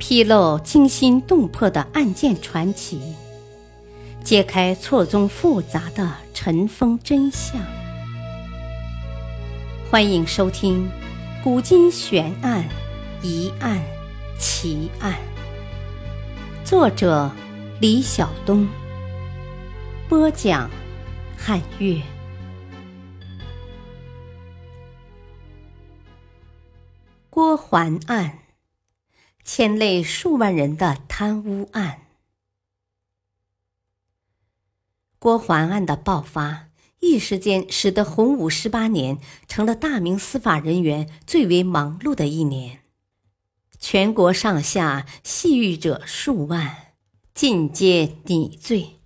披露惊心动魄的案件传奇，揭开错综复杂的尘封真相。欢迎收听《古今悬案、疑案、奇案》，作者李晓东，播讲汉月。郭环案。牵累数万人的贪污案，郭桓案的爆发，一时间使得洪武十八年成了大明司法人员最为忙碌的一年。全国上下系狱者数万，尽皆拟罪，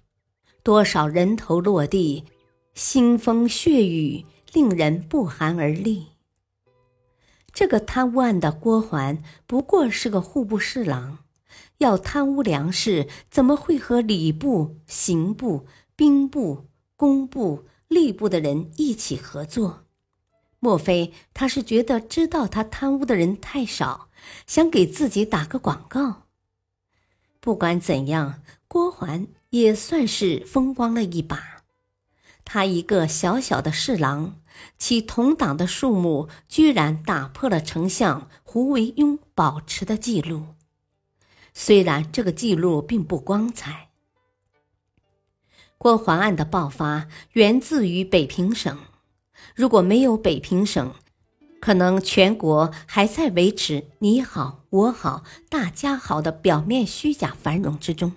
多少人头落地，腥风血雨，令人不寒而栗。这个贪污案的郭环不过是个户部侍郎，要贪污粮食，怎么会和礼部、刑部、兵部、工部、吏部的人一起合作？莫非他是觉得知道他贪污的人太少，想给自己打个广告？不管怎样，郭环也算是风光了一把。他一个小小的侍郎。其同党的数目居然打破了丞相胡惟庸保持的记录，虽然这个记录并不光彩。郭桓案的爆发源自于北平省，如果没有北平省，可能全国还在维持你好我好大家好的表面虚假繁荣之中。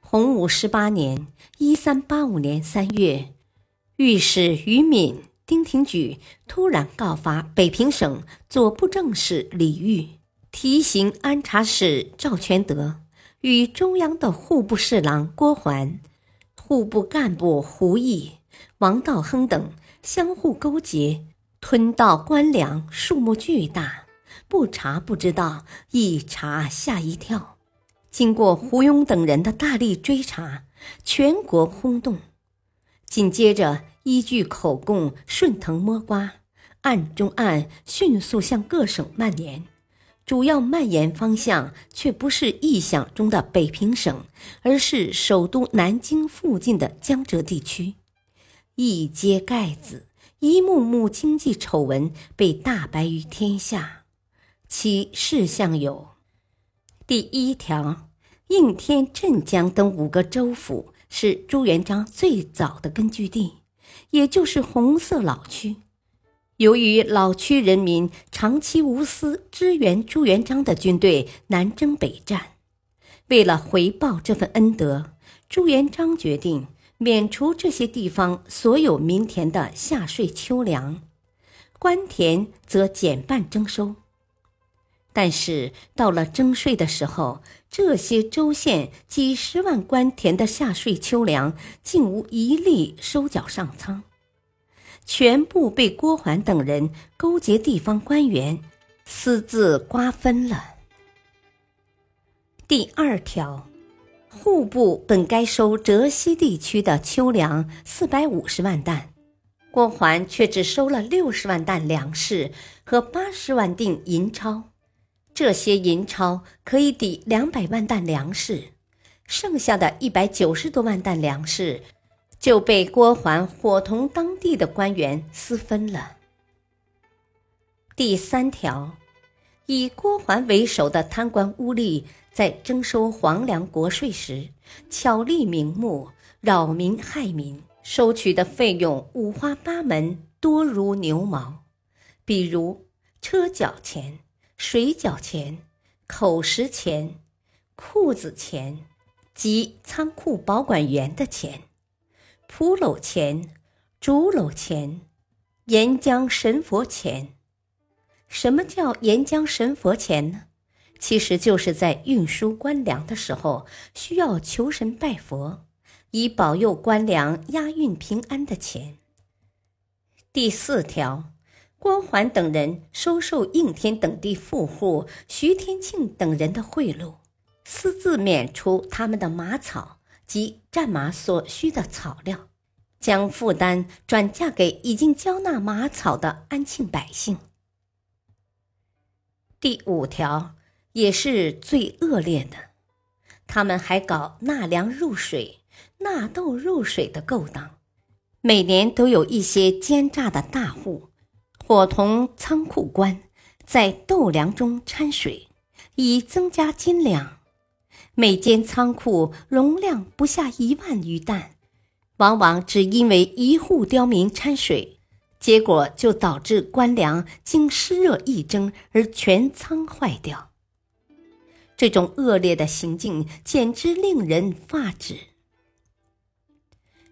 洪武十八年（一三八五年）三月。御史于敏、丁廷举突然告发北平省左布政使李煜、提刑安察使赵全德与中央的户部侍郎郭桓、户部干部胡毅、王道亨等相互勾结，吞盗官粮，数目巨大，不查不知道，一查吓一跳。经过胡庸等人的大力追查，全国轰动。紧接着，依据口供顺藤摸瓜，案中案迅速向各省蔓延，主要蔓延方向却不是臆想中的北平省，而是首都南京附近的江浙地区。一揭盖子，一幕幕经济丑闻被大白于天下。其事项有：第一条，应天、镇江等五个州府。是朱元璋最早的根据地，也就是红色老区。由于老区人民长期无私支援朱元璋的军队南征北战，为了回报这份恩德，朱元璋决定免除这些地方所有民田的夏税秋粮，官田则减半征收。但是到了征税的时候，这些州县几十万官田的夏税秋粮竟无一粒收缴上仓，全部被郭桓等人勾结地方官员私自瓜分了。第二条，户部本该收浙西地区的秋粮四百五十万担，郭桓却只收了六十万担粮食和八十万锭银钞。这些银钞可以抵两百万担粮食，剩下的一百九十多万担粮食就被郭桓伙同当地的官员私分了。第三条，以郭桓为首的贪官污吏在征收皇粮国税时，巧立名目，扰民害民，收取的费用五花八门，多如牛毛，比如车脚钱。水饺钱、口食钱、裤子钱及仓库保管员的钱、蒲篓钱、竹篓钱、沿江神佛钱。什么叫沿江神佛钱呢？其实就是在运输官粮的时候，需要求神拜佛，以保佑官粮押运平安的钱。第四条。郭桓等人收受应天等地富户徐天庆等人的贿赂，私自免除他们的马草及战马所需的草料，将负担转嫁给已经交纳马草的安庆百姓。第五条，也是最恶劣的。他们还搞纳粮入水、纳豆入水的勾当，每年都有一些奸诈的大户，伙同仓库官，在豆粮中掺水，以增加斤两。每间仓库容量不下一万余担，往往只因为一户刁民掺水，结果就导致官粮经湿热一蒸而全仓坏掉。这种恶劣的行径简直令人发指，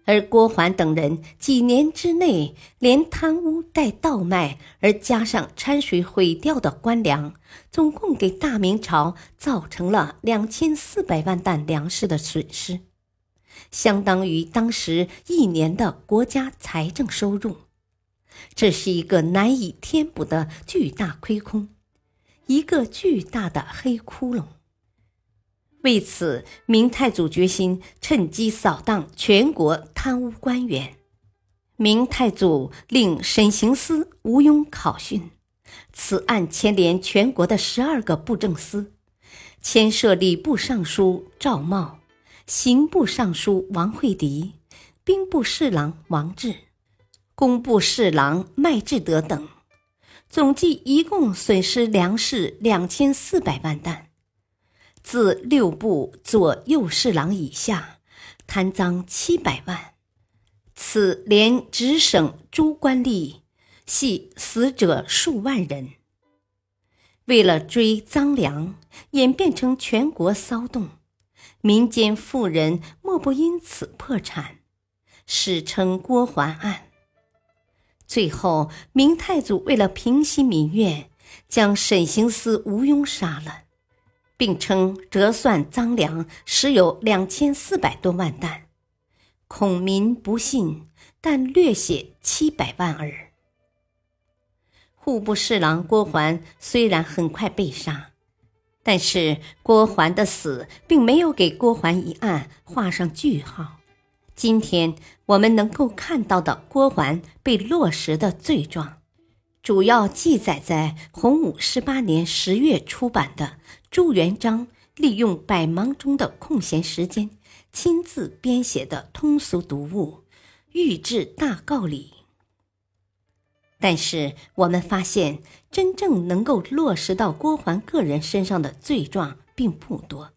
而郭桓等人几年之内，连贪污带倒卖，而加上掺水毁掉的官粮，总共给大明朝造成了两千四百万担粮食的损失，相当于当时一年的国家财政收入。这是一个难以填补的巨大亏空，一个巨大的黑窟窿。为此，明太祖决心趁机扫荡全国贪污官员。明太祖令审刑司吴庸考讯，此案牵连全国的十二个布政司，牵涉礼部尚书赵茂、刑部尚书王惠迪、兵部侍郎王志、工部侍郎麦志德等，总计一共损失粮食两千四百万担。自六部左右侍郎以下，贪赃七百万，此连直省诸官吏，系死者数万人。为了追赃粮，演变成全国骚动，民间富人莫不因此破产，史称郭桓案。最后，明太祖为了平息民怨，将审刑司吴庸杀了。并称折算赃粮实有两千四百多万担，孔民不信，但略写七百万耳。户部侍郎郭桓虽然很快被杀，但是郭桓的死并没有给郭桓一案画上句号。今天我们能够看到的郭桓被落实的罪状。主要记载在洪武十八年十月出版的朱元璋利用百忙中的空闲时间亲自编写的通俗读物《御制大诰》里。但是我们发现，真正能够落实到郭桓个人身上的罪状并不多。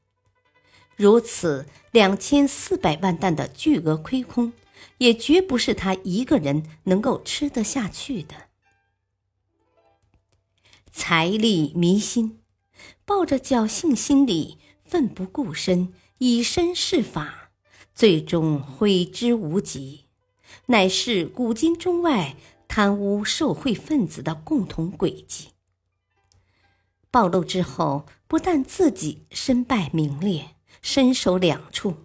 如此两千四百万担的巨额亏空，也绝不是他一个人能够吃得下去的。财力迷心，抱着侥幸心理，奋不顾身，以身试法，最终悔之无及，乃是古今中外贪污受贿分子的共同轨迹。暴露之后，不但自己身败名裂，身首两处，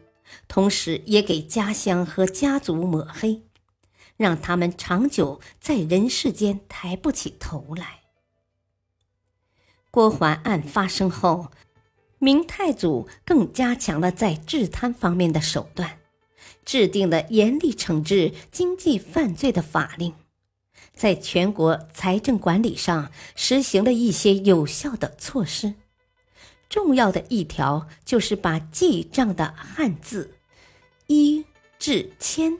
同时也给家乡和家族抹黑，让他们长久在人世间抬不起头来。郭桓案发生后，明太祖更加强了在治贪方面的手段，制定了严厉惩治经济犯罪的法令，在全国财政管理上实行了一些有效的措施。重要的一条就是把记账的汉字一至千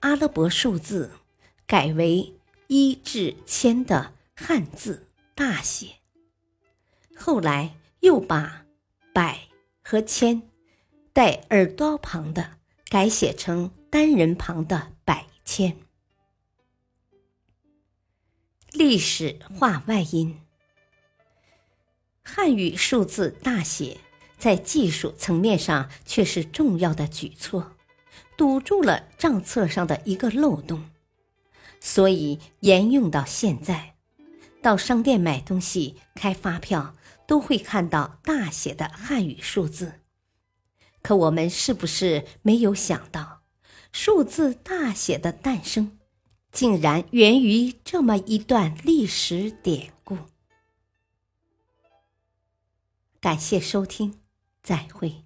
阿拉伯数字改为一至千的汉字大写。后来又把“百”和“千”带耳朵旁的改写成单人旁的“百千”。历史化外音，汉语数字大写在技术层面上却是重要的举措，堵住了账册上的一个漏洞，所以沿用到现在。到商店买东西、开发票，都会看到大写的汉语数字。可我们是不是没有想到，数字大写的诞生，竟然源于这么一段历史典故？感谢收听，再会。